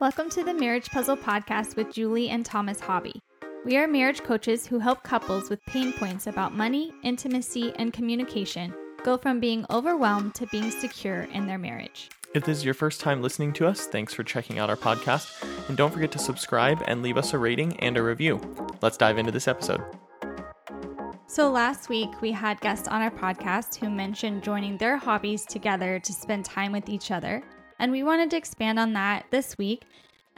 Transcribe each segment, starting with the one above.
Welcome to the Marriage Puzzle Podcast with Juli and Thomas Hobby. We are marriage coaches who help couples with pain points about money, intimacy, and communication go from being overwhelmed to being secure in their marriage. If this is your first time listening to us, thanks for checking out our podcast. And don't forget to subscribe and leave us a rating and a review. Let's dive into this episode. So, last week we had guests on our podcast who mentioned joining their hobbies together to spend time with each other. And we wanted to expand on that this week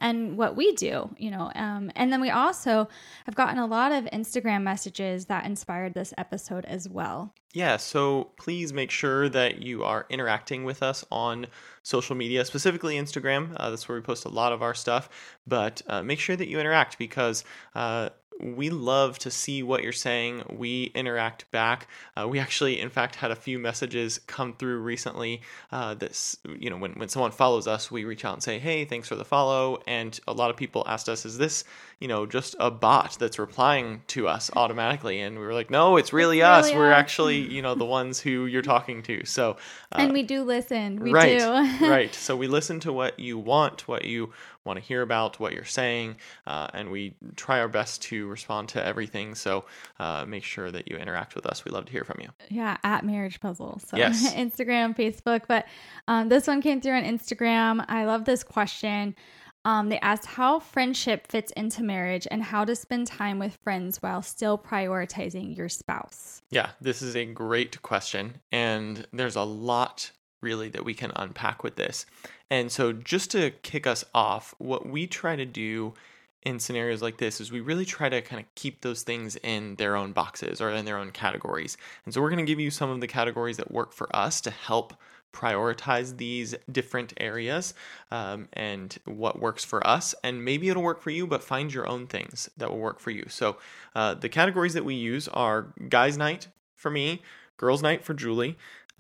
and what we do, you know. Um, and then we also have gotten a lot of Instagram messages that inspired this episode as well. Yeah, so please make sure that you are interacting with us on social media, specifically Instagram. Uh, that's where we post a lot of our stuff. But uh, make sure that you interact because uh, we love to see what you're saying. We interact back. Uh, we actually, in fact, had a few messages come through recently. Uh, that you know, when when someone follows us, we reach out and say, "Hey, thanks for the follow." And a lot of people asked us, "Is this you know just a bot that's replying to us automatically?" And we were like, "No, it's really It's us. really we're us." actually you know the ones who you're talking to." So uh, and we do listen. We right, do. right. So we listen to what you want, what you want to hear about, what you're saying, uh, and we try our best to respond to everything. So uh, make sure that you interact with us. We love to hear from you. Yeah, at Marriage Puzzle. So Yes. Instagram, Facebook. But um, this one came through on Instagram. I love this question. Um, they asked how friendship fits into marriage and how to spend time with friends while still prioritizing your spouse. Yeah, this is a great question, and there's a lot really that we can unpack with this. And so, just to kick us off, what we try to do in scenarios like this is we really try to kind of keep those things in their own boxes or in their own categories. And so, we're going to give you some of the categories that work for us to help prioritize these different areas um, and what works for us. And maybe it'll work for you, but find your own things that will work for you. So, uh, the categories that we use are guys' night for me, girls' night for Juli.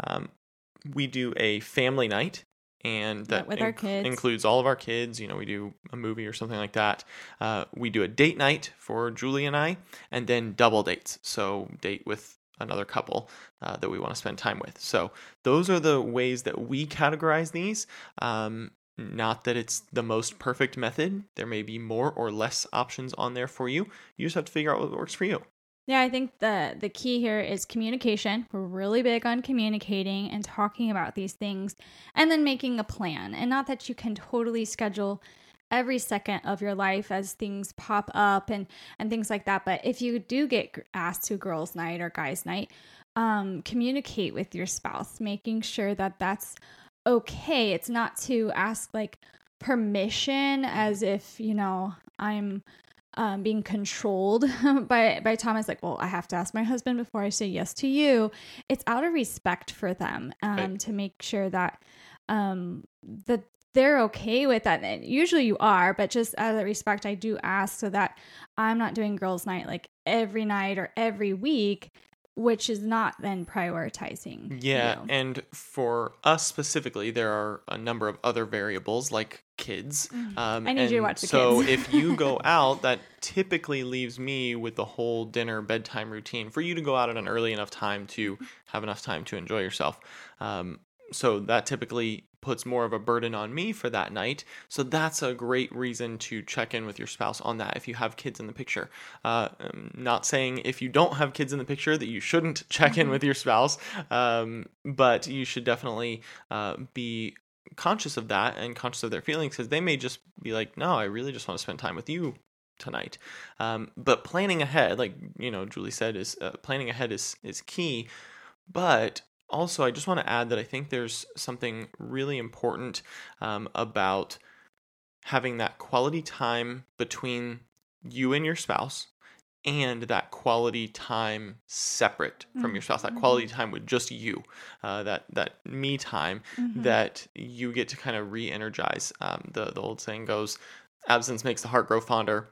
Um, we do a family night. And that kids. includes all of our kids. You know, we do a movie or something like that. Uh, we do a date night for Juli and I, and then double dates. So, date with another couple uh, that we want to spend time with. So those are the ways that we categorize these. Um, not that it's the most perfect method. There may be more or less options on there for you. You just have to figure out what works for you. Yeah, I think the the key here is communication. We're really big on communicating and talking about these things and then making a plan. And not that you can totally schedule every second of your life as things pop up and and things like that, but if you do get asked to girls night or guys night, um communicate with your spouse, making sure that that's okay. It's not to ask like permission as if, you know, I'm um, being controlled by by Thomas. Like, well, I have to ask my husband before I say yes to you. It's out of respect for them um, Right. to make sure that um, that they're okay with that. And usually you are, but just out of respect, I do ask so that I'm not doing girls' night like every night or every week, which is not then prioritizing. Yeah, you. and for us specifically, there are a number of other variables like kids. Um, Mm. I need you to watch the so kids. if you go out, that typically leaves me with the whole dinner bedtime routine for you to go out at an early enough time to have enough time to enjoy yourself. Um, so that typically puts more of a burden on me for that night. So that's a great reason to check in with your spouse on that if you have kids in the picture. Uh, I'm not saying if you don't have kids in the picture that you shouldn't check in with your spouse, um, but you should definitely uh, be conscious of that and conscious of their feelings because they may just be like, no, I really just want to spend time with you tonight. Um, but planning ahead, like you know, Juli said, is uh, planning ahead is is key. But also, I just want to add that I think there's something really important um, about having that quality time between you and your spouse and that quality time separate from your spouse that quality time with just you uh, that that me time Mhm. that you get to kind of re-energize. Um, the, the old saying goes absence makes the heart grow fonder.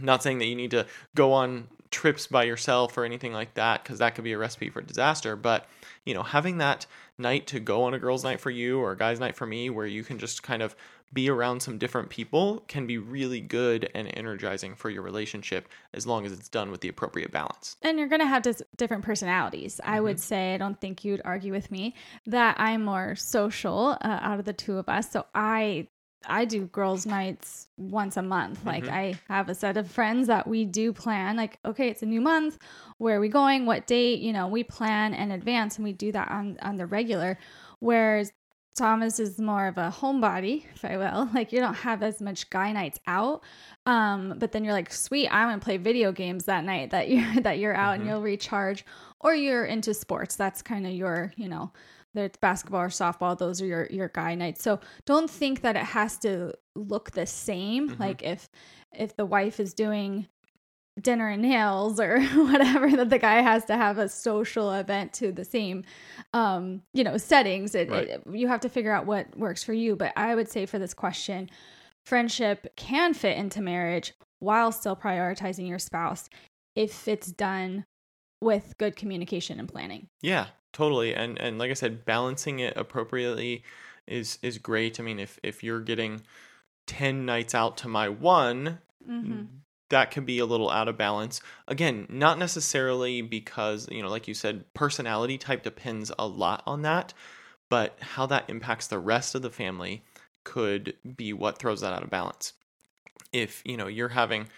Not saying that you need to go on trips by yourself or anything like that because that could be a recipe for disaster but you know having that night to go on a girls night for you or a guys night for me where you can just kind of be around some different people can be really good and energizing for your relationship as long as it's done with the appropriate balance And you're going to have dis- different personalities. I would say, I don't think you'd argue with me, that I'm more social uh, out of the two of us. So I I do girls' nights once a month. Like Mhm. I have a set of friends that we do plan. Like, okay, it's a new month. Where are we going? What date? You know, we plan in advance, and we do that on on the regular. Whereas Thomas is more of a homebody, if I will. Like you don't have as much guy nights out. Um, but then you're like, sweet, I'm gonna play video games that night that you're that you're out and Mhm. you'll recharge. Or you're into sports. That's kind of your, you know, whether it's basketball or softball, those are your your guy nights. So don't think that it has to look the same. Mhm. Like if if the wife is doing dinner and nails or whatever that the guy has to have a social event to the same um you know settings it, Right. it you have to figure out what works for you but i would say for this question friendship can fit into marriage while still prioritizing your spouse if it's done with good communication and planning Yeah, totally. And and like I said, balancing it appropriately is is great. I mean, if if you're getting 10 nights out to my one, mm-hmm. that can be a little out of balance. Again, not necessarily because, you know, like you said, personality type depends a lot on that, but how that impacts the rest of the family could be what throws that out of balance. If, you know, you're having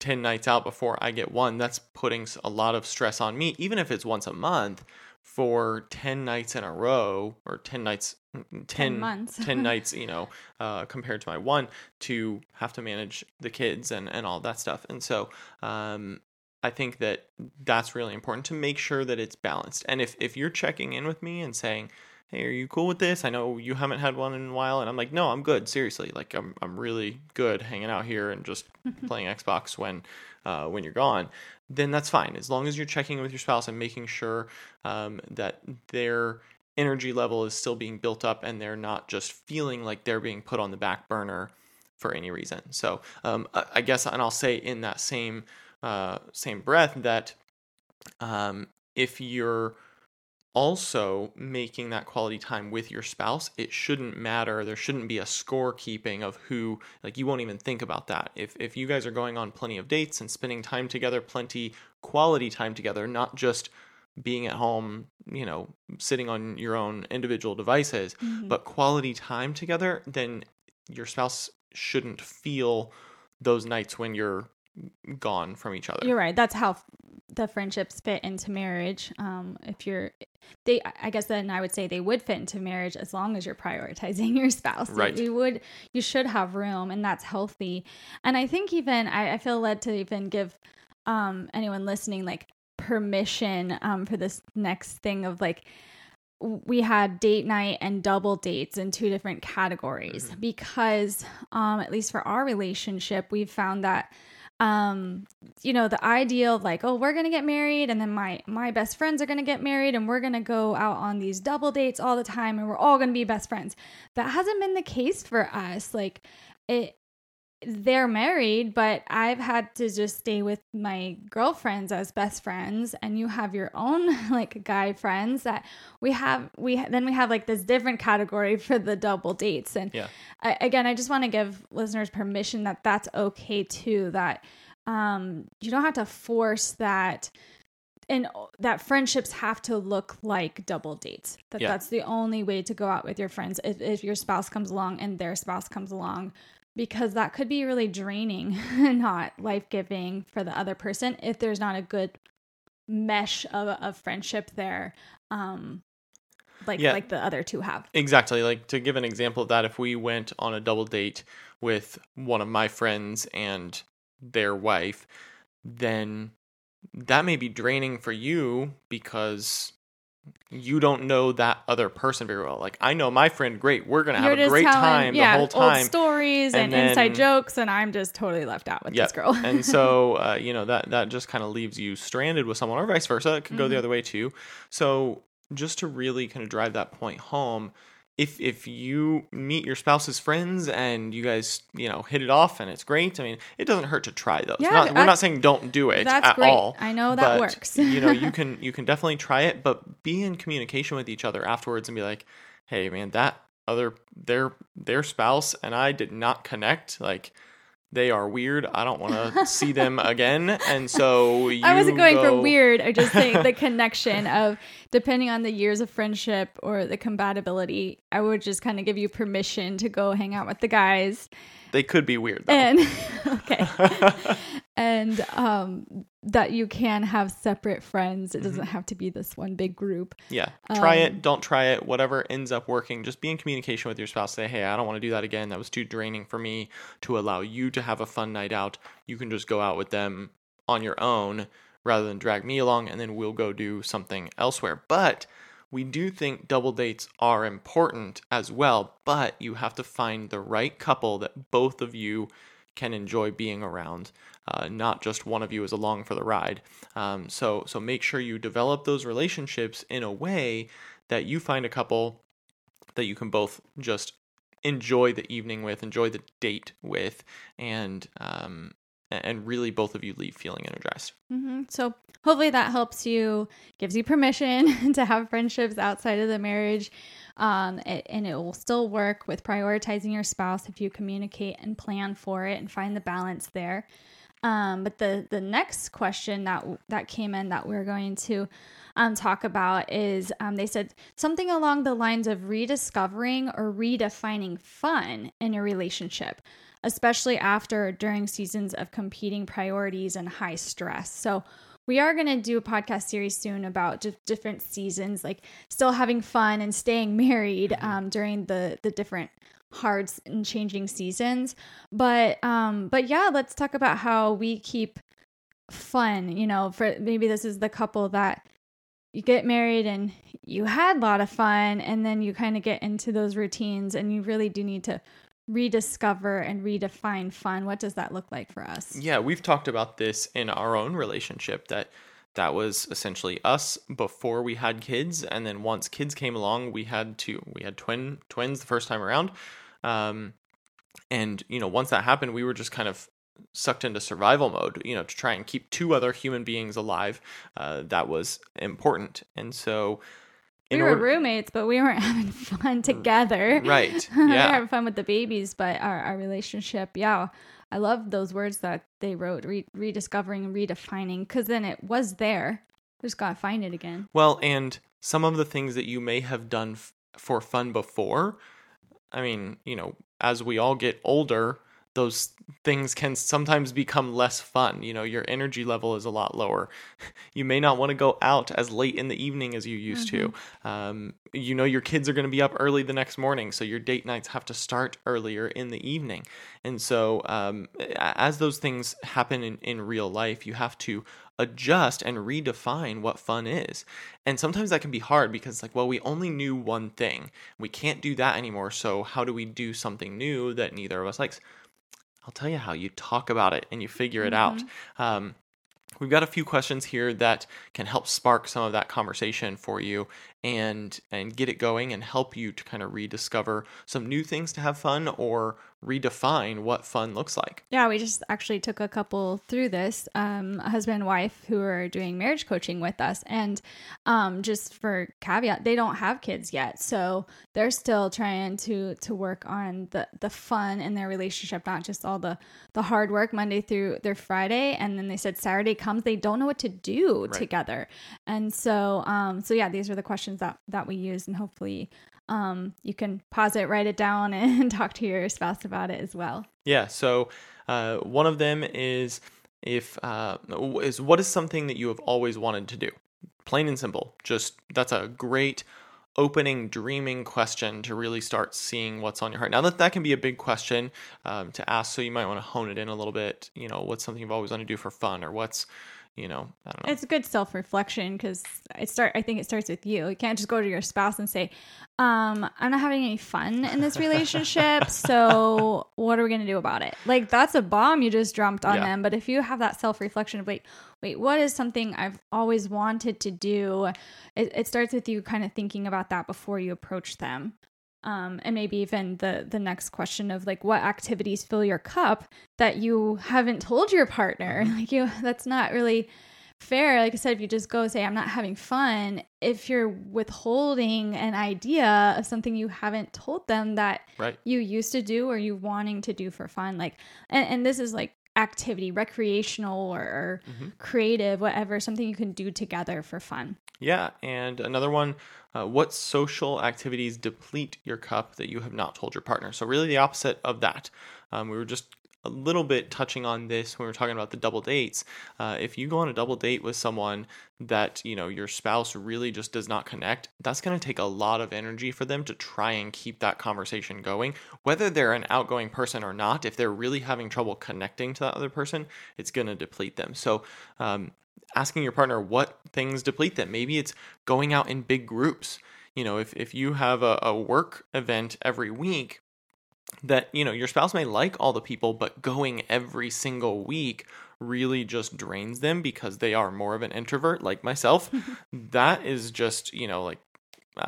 10 nights out before I get one, that's putting a lot of stress on me, even if it's once a month for 10 nights in a row or 10 nights, mm, 10, 10 months 10 nights, you know, uh, compared to my one to have to manage the kids and, and all that stuff. And so, um, I think that that's really important to make sure that it's balanced. And if, if you're checking in with me and saying, Hey, are you cool with this? I know you haven't had one in a while. And I'm like, no, I'm good. Seriously. Like I'm, I'm really good hanging out here and just playing Xbox when, uh, when you're gone, then that's fine. As long as you're checking with your spouse and making sure, um, that their energy level is still being built up and they're not just feeling like they're being put on the back burner for any reason. So, um, I I guess, and I'll say in that same, uh, same breath that, um, if you're also making that quality time with your spouse, it shouldn't matter. There shouldn't be a scorekeeping of who, like, you won't even think about that. If, if you guys are going on plenty of dates and spending time together, plenty quality time together, not just being at home, you know, sitting on your own individual devices, Mhm. but quality time together, then your spouse shouldn't feel those nights when you're gone from each other. You're right. That's how f- the friendships fit into marriage. Um, if you're, they, I guess then I would say they would fit into marriage as long as you're prioritizing your spouse. Right. You would, you should have room, and that's healthy. And I think even I, I feel led to even give um anyone listening like permission um for this next thing of like we had date night and double dates in two different categories Mhm. because um at least for our relationship we've found that um you know the ideal of like oh we're gonna get married and then my my best friends are gonna get married and we're gonna go out on these double dates all the time and we're all gonna be best friends. That hasn't been the case for us. Like it they're married but i've had to just stay with my girlfriends as best friends and you have your own like guy friends that we have we then we have like this different category for the double dates and Yeah. I, again i just want to give listeners permission that that's okay too that um you don't have to force that and that friendships have to look like double dates that Yeah. that's the only way to go out with your friends if, if your spouse comes along and their spouse comes along because that could be really draining and not life-giving for the other person if there's not a good mesh of, of friendship there um like Yeah. like the other two have Exactly. Like to give an example of that, if we went on a double date with one of my friends and their wife, then that may be draining for you because you don't know that other person very well. Like I know my friend great. We're gonna You're have a great telling, time yeah, the whole time. old stories and, and inside jokes and i'm just totally left out with Yep. this girl and so uh, you know that that just kind of leaves you stranded with someone or vice versa it could go the Mhm. other way too so just to really kind of drive that point home if if you meet your spouse's friends and you guys you know hit it off and it's great i mean it doesn't hurt to try those. Yeah, not, we're not saying don't do it that's at great. all i know that but, works. you know you can you can definitely try it but be in communication with each other afterwards and be like hey man that other their their spouse and i did not connect like they are weird. I don't want to see them again. And so you I wasn't going go, for weird. I just think the connection of depending on the years of friendship or the compatibility, I would just kind of give you permission to go hang out with the guys. They could be weird though. And okay. and um that you can have separate friends. It doesn't have to be this one big group. Yeah. Try Um, it, don't try it, whatever ends up working. Just be in communication with your spouse. Say, hey, I don't want to do that again. That was too draining for me to allow you to have a fun night out. You can just go out with them on your own rather than drag me along and then we'll go do something elsewhere. But we do think double dates are important as well, but you have to find the right couple that both of you can enjoy being around, uh, not just one of you is along for the ride. Um, so so make sure you develop those relationships in a way that you find a couple that you can both just enjoy the evening with, enjoy the date with, and um, and really both of you leave feeling energized. hmm So hopefully that helps you, gives you permission to have friendships outside of the marriage. Um, it, and it will still work with prioritizing your spouse if you communicate and plan for it and find the balance there. Um, but the the next question that that came in that we're going to um, talk about is um, they said something along the lines of rediscovering or redefining fun in a relationship, especially after during seasons of competing priorities and high stress. So we are going to do a podcast series soon about just different seasons, like still having fun and staying married um, during the the different hard and changing seasons. But um, but yeah, let's talk about how we keep fun. You know, for maybe this is the couple that you get married and you had a lot of fun, and then you kind of get into those routines, and you really do need to rediscover and redefine fun. What does that look like for us? Yeah, we've talked about this in our own relationship that that was essentially us before we had kids and then once kids came along we had to we had twin twins the first time around um and you know once that happened we were just kind of sucked into survival mode you know to try and keep two other human beings alive uh, that was important and so we were roommates, but we weren't having fun together. right we were yeah having fun with the babies, but our, our relationship, yeah. I love those words that they wrote, re- rediscovering and redefining, because then it was there. Just gotta find it again. Well, and some of the things that you may have done f- for fun before, I mean, you know, as we all get older, those things can sometimes become less fun. You know, your energy level is a lot lower. You may not want to go out as late in the evening as you used to. Um, you know, your kids are going to be up early the next morning, so your date nights have to start earlier in the evening. And so, um, as those things happen in, in real life, you have to adjust and redefine what fun is. And sometimes that can be hard because, like, well, we only knew one thing. We can't do that anymore. So, how do we do something new that neither of us likes? I'll tell you how you talk about it and you figure it out. Um, we've got a few questions here that can help spark some of that conversation for you and and get it going and help you to kind of rediscover some new things to have fun or redefine what fun looks like. Yeah, we just actually took a couple through this, um, a husband and wife who are doing marriage coaching with us. And um, just for caveat, they don't have kids yet. So they're still trying to to work on the the fun in their relationship, not just all the the hard work Monday through their Friday. And then they said Saturday comes, they don't know what to do Right. together. And so um, so yeah, these are the questions that that we use and hopefully um, you can pause it, write it down, and talk to your spouse about it as well. Yeah. So uh, one of them is if uh, is what is something that you have always wanted to do. Plain and simple. Just that's a great opening dreaming question to really start seeing what's on your heart. Now that that can be a big question um, to ask, so you might want to hone it in a little bit. You know, what's something you've always wanted to do for fun, or what's you know, I don't know. It's good self reflection because it start. I think it starts with you. You can't just go to your spouse and say, um, "I'm not having any fun in this relationship, so what are we gonna do about it?" Like that's a bomb you just dropped on Yeah. them. But if you have that self reflection of wait, wait, what is something I've always wanted to do? It, it starts with you kind of thinking about that before you approach them. Um, and maybe even the the next question of like what activities fill your cup that you haven't told your partner? Like you that's not really fair. Like i said if you just go say i'm not having fun if you're withholding an idea of something you haven't told them that Right. you used to do or you wanting to do for fun like and, and this is like activity recreational or, Mm-hmm. creative whatever something you can do together for fun Yeah, and another one, uh, what social activities deplete your cup that you have not told your partner? So really the opposite of that. Um, we were just a little bit touching on this when we are talking about the double dates. Uh, if you go on a double date with someone that you know your spouse really just does not connect, that's going to take a lot of energy for them to try and keep that conversation going. Whether they're an outgoing person or not, if they're really having trouble connecting to that other person, it's going to deplete them. So um, asking your partner what things deplete them. Maybe it's going out in big groups. You know, if, if you have a, a work event every week, that, you know, your spouse may like all the people, but going every single week really just drains them because they are more of an introvert like myself. that is just, you know, like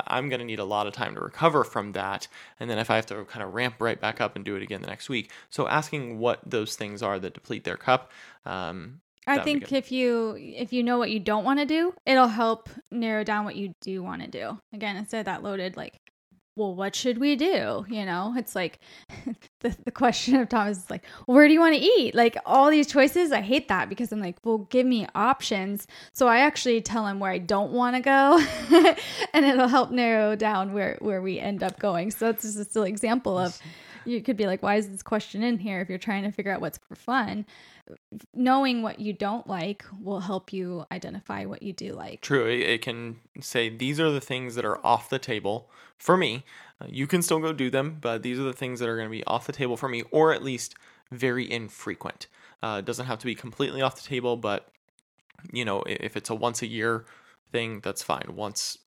I'm going to need a lot of time to recover from that. And then if I have to kind of ramp right back up and do it again the next week. So asking what those things are that deplete their cup. Um, I think if you if you know what you don't want to do, it'll help narrow down what you do want to do. Again, instead of that loaded like, well, what should we do? You know, it's like the the question of Thomas is like, where do you want to eat? Like all these choices, I hate that because I'm like, well, give me options. So I actually tell him where I don't want to go, and it'll help narrow down where where we end up going. So that's just a still example of. You could be like, why is this question in here if you're trying to figure out what's for fun? Knowing what you don't like will help you identify what you do like. True. It, it can say these are the things that are off the table for me. Uh, you can still go do them, but these are the things that are going to be off the table for me, or at least very infrequent. Uh, it doesn't have to be completely off the table, but you know, if it's a once a year thing, that's fine. Once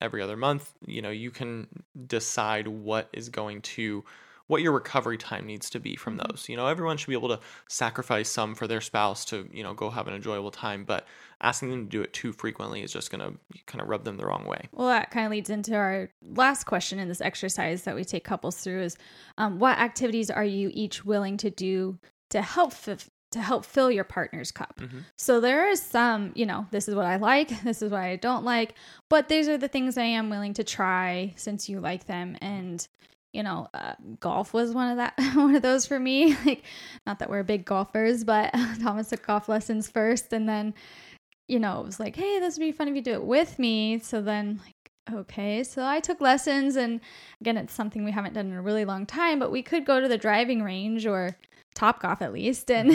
every other month, you know, you can decide what is going to what your recovery time needs to be from those. You know, everyone should be able to sacrifice some for their spouse to, you know, go have an enjoyable time, but asking them to do it too frequently is just going to kind of rub them the wrong way. Well, that kind of leads into our last question in this exercise that we take couples through is um, what activities are you each willing to do to help f- to help fill your partner's cup? Mhm. So there is some, you know, this is what I like, this is what I don't like, but these are the things I am willing to try since you like them and you know, uh, golf was one of that one of those for me. Like, not that we're big golfers, but Thomas took golf lessons first, and then, you know, it was like, hey, this would be fun if you do it with me. So then, like, okay, so I took lessons, and again, it's something we haven't done in a really long time, but we could go to the driving range or Topgolf at least, and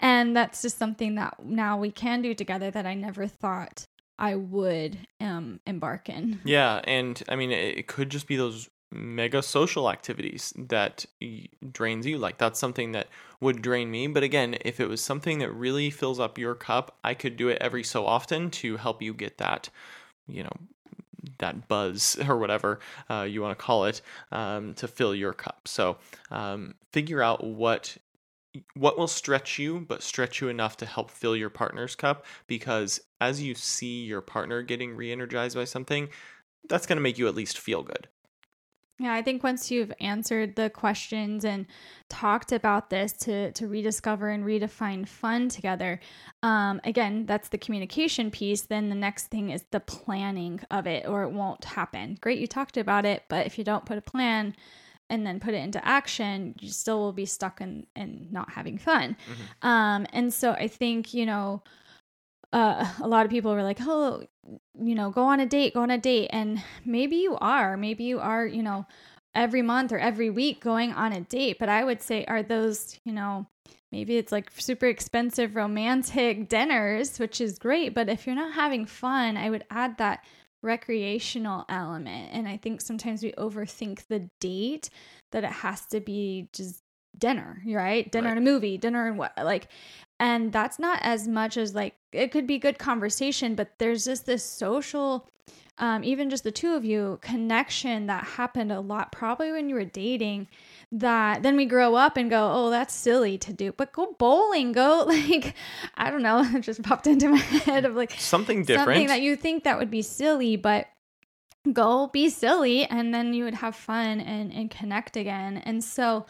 and that's just something that now we can do together that I never thought I would um embark in. Yeah, and I mean, it, it could just be those mega social activities that drains you. Like that's something that would drain me. But again, if it was something that really fills up your cup, I could do it every so often to help you get that, you know, that buzz or whatever uh, you want to call it um, to fill your cup. So um, figure out what what will stretch you but stretch you enough to help fill your partner's cup because as you see your partner getting re-energized by something that's going to make you at least feel good Yeah, I think once you've answered the questions and talked about this to to rediscover and redefine fun together, um, again, that's the communication piece. Then the next thing is the planning of it, or it won't happen. Great, you talked about it, but if you don't put a plan and then put it into action, you still will be stuck in in not having fun. Um, and so I think you know uh, a lot of people were like, oh, you know, go on a date, go on a date. And maybe you are, maybe you are, you know, every month or every week going on a date. But I would say, are those, you know, maybe it's like super expensive romantic dinners, which is great. But if you're not having fun, I would add that recreational element. And I think sometimes we overthink the date that it has to be just dinner, right? Dinner Right. and a movie, dinner and what, like, and that's not as much as like it could be good conversation but there's just this social um, even just the two of you connection that happened a lot probably when you were dating that then we grow up and go oh that's silly to do. But go bowling go like i don't know it just popped into my head of like something different. something that you think that would be silly but go be silly and then you would have fun and and connect again. And so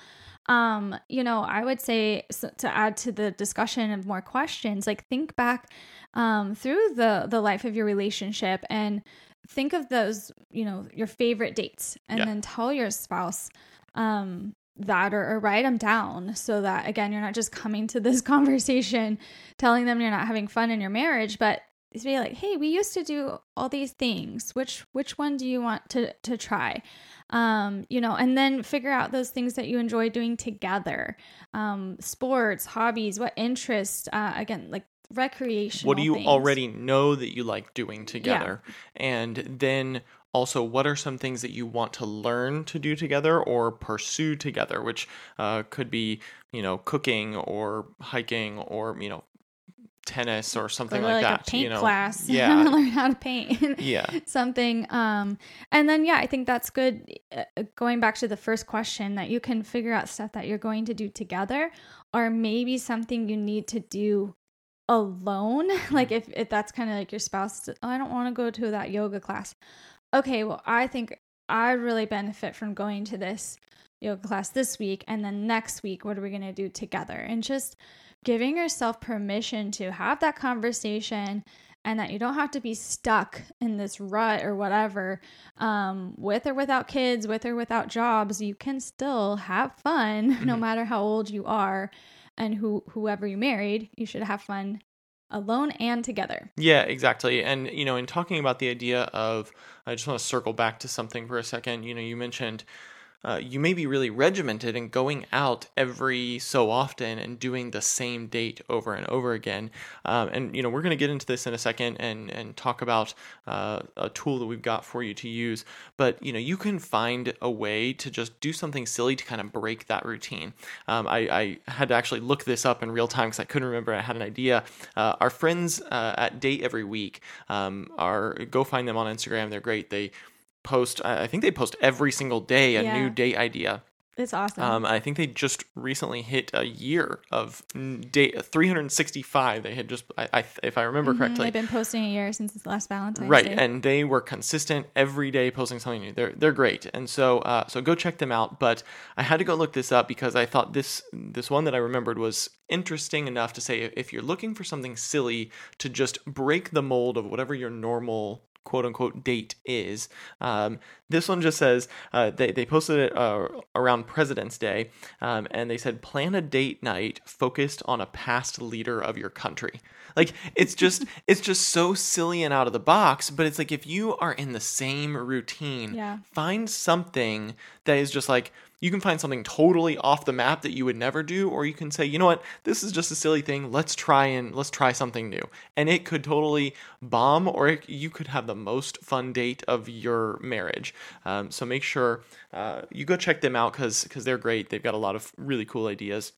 um you know i would say so, to add to the discussion of more questions like think back um through the the life of your relationship and think of those you know your favorite dates and Yeah. then tell your spouse um that or, or write them down so that again you're not just coming to this conversation telling them you're not having fun in your marriage but to be like hey we used to do all these things. Which which one do you want to to try? Um you know and then figure out those things that you enjoy doing together. Um sports hobbies what interests uh again like recreation what do you already know that you like doing together? And then also what are some things that you want to learn to do together or pursue together? Which uh, could be you know cooking or hiking or you know tennis or something like, like that a paint you know? class. Yeah. Learn how to paint. Yeah. Something um and then yeah i think that's good uh, going back to the first question that you can figure out stuff that you're going to do together or maybe something you need to do alone. Like if, if that's kind of like your spouse oh, i don't want to go to that yoga class. Okay well i think i really benefit from going to this yoga class this week and then next week what are we going to do together? And just giving yourself permission to have that conversation and that you don't have to be stuck in this rut or whatever um, with or without kids with or without jobs you can still have fun no Mhm. matter how old you are and who whoever you married you should have fun alone and together Yeah, exactly. And, you know, in talking about the idea of, I just want to circle back to something for a second. You know, you mentioned uh, you may be really regimented and going out every so often and doing the same date over and over again. Um, and, you know, we're going to get into this in a second and, and talk about uh, a tool that we've got for you to use. But, you know, you can find a way to just do something silly to kind of break that routine. Um, I, I had to actually look this up in real time because I couldn't remember. I had an idea. Uh, our friends uh, at Date Every Week um, are go find them on Instagram. They're great. They post. I I think they post every single day a Yeah. new date idea. it's awesome Um, I think they just recently hit a year of date 365. They had just, I, I if I remember Mhm, correctly, they've been posting a year since last valentine's right Day. and they were consistent every day posting something new they're they're great and so uh, so go check them out but i had to go look this up because i thought this this one that i remembered was interesting enough to say if you're looking for something silly to just break the mold of whatever your normal quote unquote date is um, this one just says uh, they, they posted it uh, around president's day um, and they said plan a date night focused on a past leader of your country like it's just it's just so silly and out of the box but it's like if you are in the same routine Yeah. find something that is just like you can find something totally off the map that you would never do or you can say you know what? This is just a silly thing. Let's try and let's try something new. And it could totally bomb or it, you could have the most fun date of your marriage. Um, so make sure uh, you go check them out because they're great. They've got a lot of really cool ideas.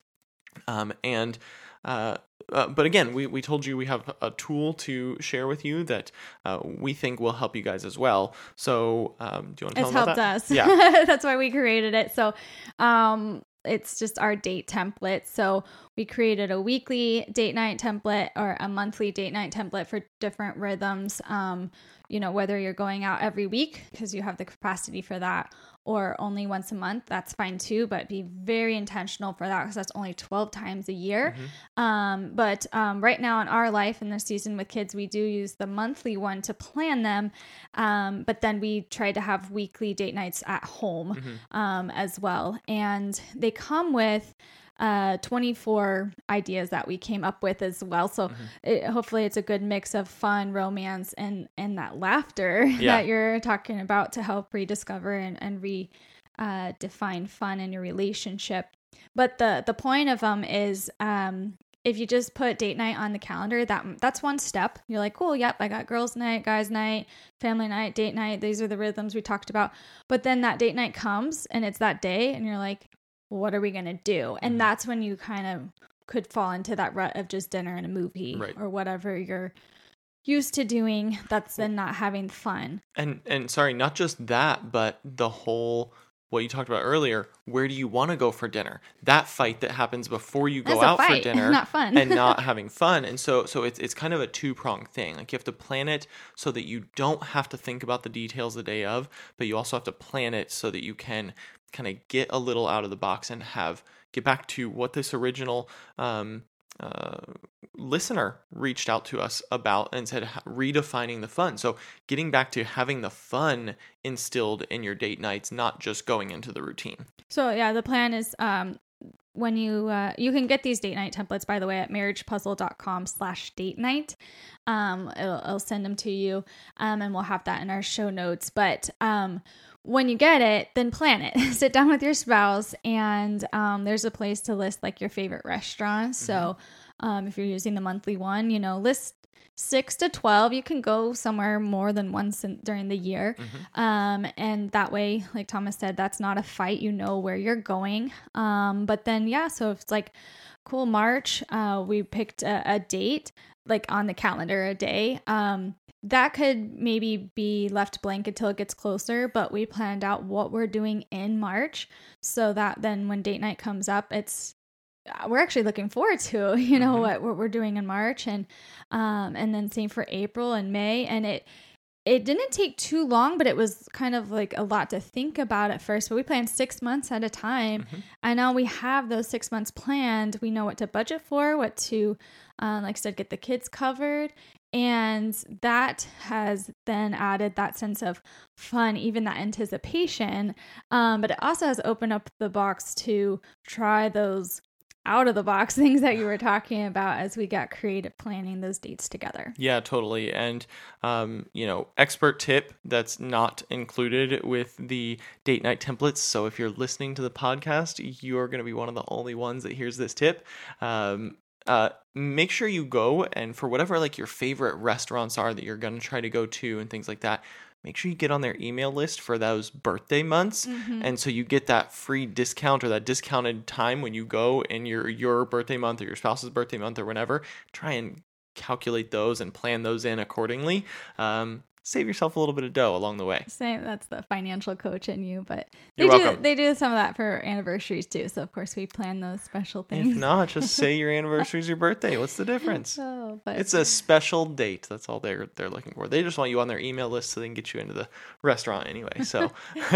Um, and uh, uh, but again, we, we told you we have a tool to share with you that uh, we think will help you guys as well. So, um, do you want to tell us? it's helped about that? us. Yeah. That's why we created it. So, um, it's just our date template. So, we created a weekly date night template or a monthly date night template for different rhythms. Um, you know, whether you're going out every week because you have the capacity for that or only once a month, that's fine too, but be very intentional for that because that's only 12 times a year. Um, but um, right now in our life in this season with kids, we do use the monthly one to plan them. Um, but then we try to have weekly date nights at home um, as well. And they come with uh 24 ideas that we came up with as well. So it, hopefully it's a good mix of fun romance and and that laughter Yeah. that you're talking about to help rediscover and, and re uh, define fun in your relationship. But the the point of them is um if you just put date night on the calendar that that's one step. You're like cool yep i got girls night guys night family night date night. These are the rhythms we talked about. But then that date night comes and it's that day and you're like what are we going to do? And mm-hmm. that's when you kind of could fall into that rut of just dinner and a movie Right. or whatever you're used to doing that's then not having fun. And and sorry, not just that, but the whole what you talked about earlier, where do you want to go for dinner? That fight that happens before you go That's out for dinner not fun. and not having fun. And so so it's it's kind of a two-pronged thing. Like you have to plan it so that you don't have to think about the details the day of, but you also have to plan it so that you can kind of get a little out of the box and have get back to what this original um, uh, listener reached out to us about and said redefining the fun. So getting back to having the fun instilled in your date nights, not just going into the routine. So yeah, the plan is um when you uh, you can get these date night templates by the way at marriagepuzzle.com slash date night um it'll, it'll send them to you um and we'll have that in our show notes but um when you get it then plan it. Sit down with your spouse and um there's a place to list like your favorite restaurants so um if you're using the monthly one you know list six to 12 you can go somewhere more than once in, during the year. Um, and that way like thomas said that's not a fight. You know where you're going. Um, but then yeah so if it's like cool march uh, we picked a, a date like on the calendar a day um, that could maybe be left blank until it gets closer but we planned out what we're doing in march so that then when date night comes up it's uh, we're actually looking forward to you know Mhm. what, what we're doing in march and um and then same for april and may and it it didn't take too long but it was kind of like a lot to think about at first but we planned six months at a time. Mhm. and now we have those six months planned. We know what to budget for what to um, like i said get the kids covered. And that has then added that sense of fun even that anticipation. Um, but it also has opened up the box to try those out of the box things that you were talking about as we got creative planning those dates together Yeah, totally. And, um, you know, expert tip that's not included with the date night templates. So if you're listening to the podcast, you're going to be one of the only ones that hears this tip. Um, uh, make sure you go and for whatever like your favorite restaurants are that you're going to try to go to and things like that, make sure you get on their email list for those birthday months. And so you get that free discount or that discounted time when you go in your your birthday month or your spouse's birthday month or whenever. Try and calculate those and plan those in accordingly. Um, save yourself a little bit of dough along the way. Same, that's the financial coach in you, but they You're do welcome. they do some of that for anniversaries too. So of course we plan those special things. If not, just say your anniversary is your birthday. What's the difference? Oh, but It's a special date. That's all they're they're looking for. They just want you on their email list so they can get you into the restaurant anyway. So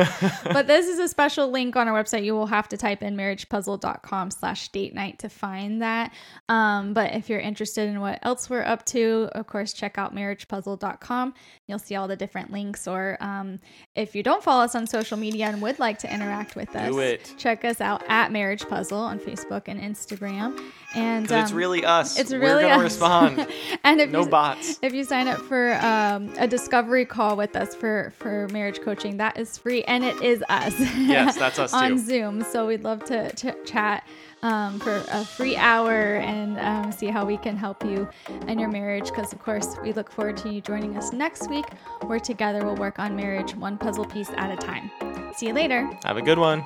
but this is a special link on our website. You will have to type in marriagepuzzle.com slash date night to find that. Um, but if you're interested in what else we're up to, of course, check out marriagepuzzle.com. You'll see all the different links. Or um, if you don't follow us on social media and would like to interact with us, Do it. check us out at Marriage Puzzle on Facebook and Instagram. And 'cause it's um, really us. it's really We're gonna us. respond. and if No you, bots. if you sign up for um, a discovery call with us for for marriage coaching, that is free, and it is us. Yes, that's us on too. Zoom. So we'd love to, to chat um, for a free hour and um, see how we can help you and your marriage. Because of course, we look forward to you joining us next week, where together we'll work on marriage one puzzle piece at a time. See you later. Have a good one.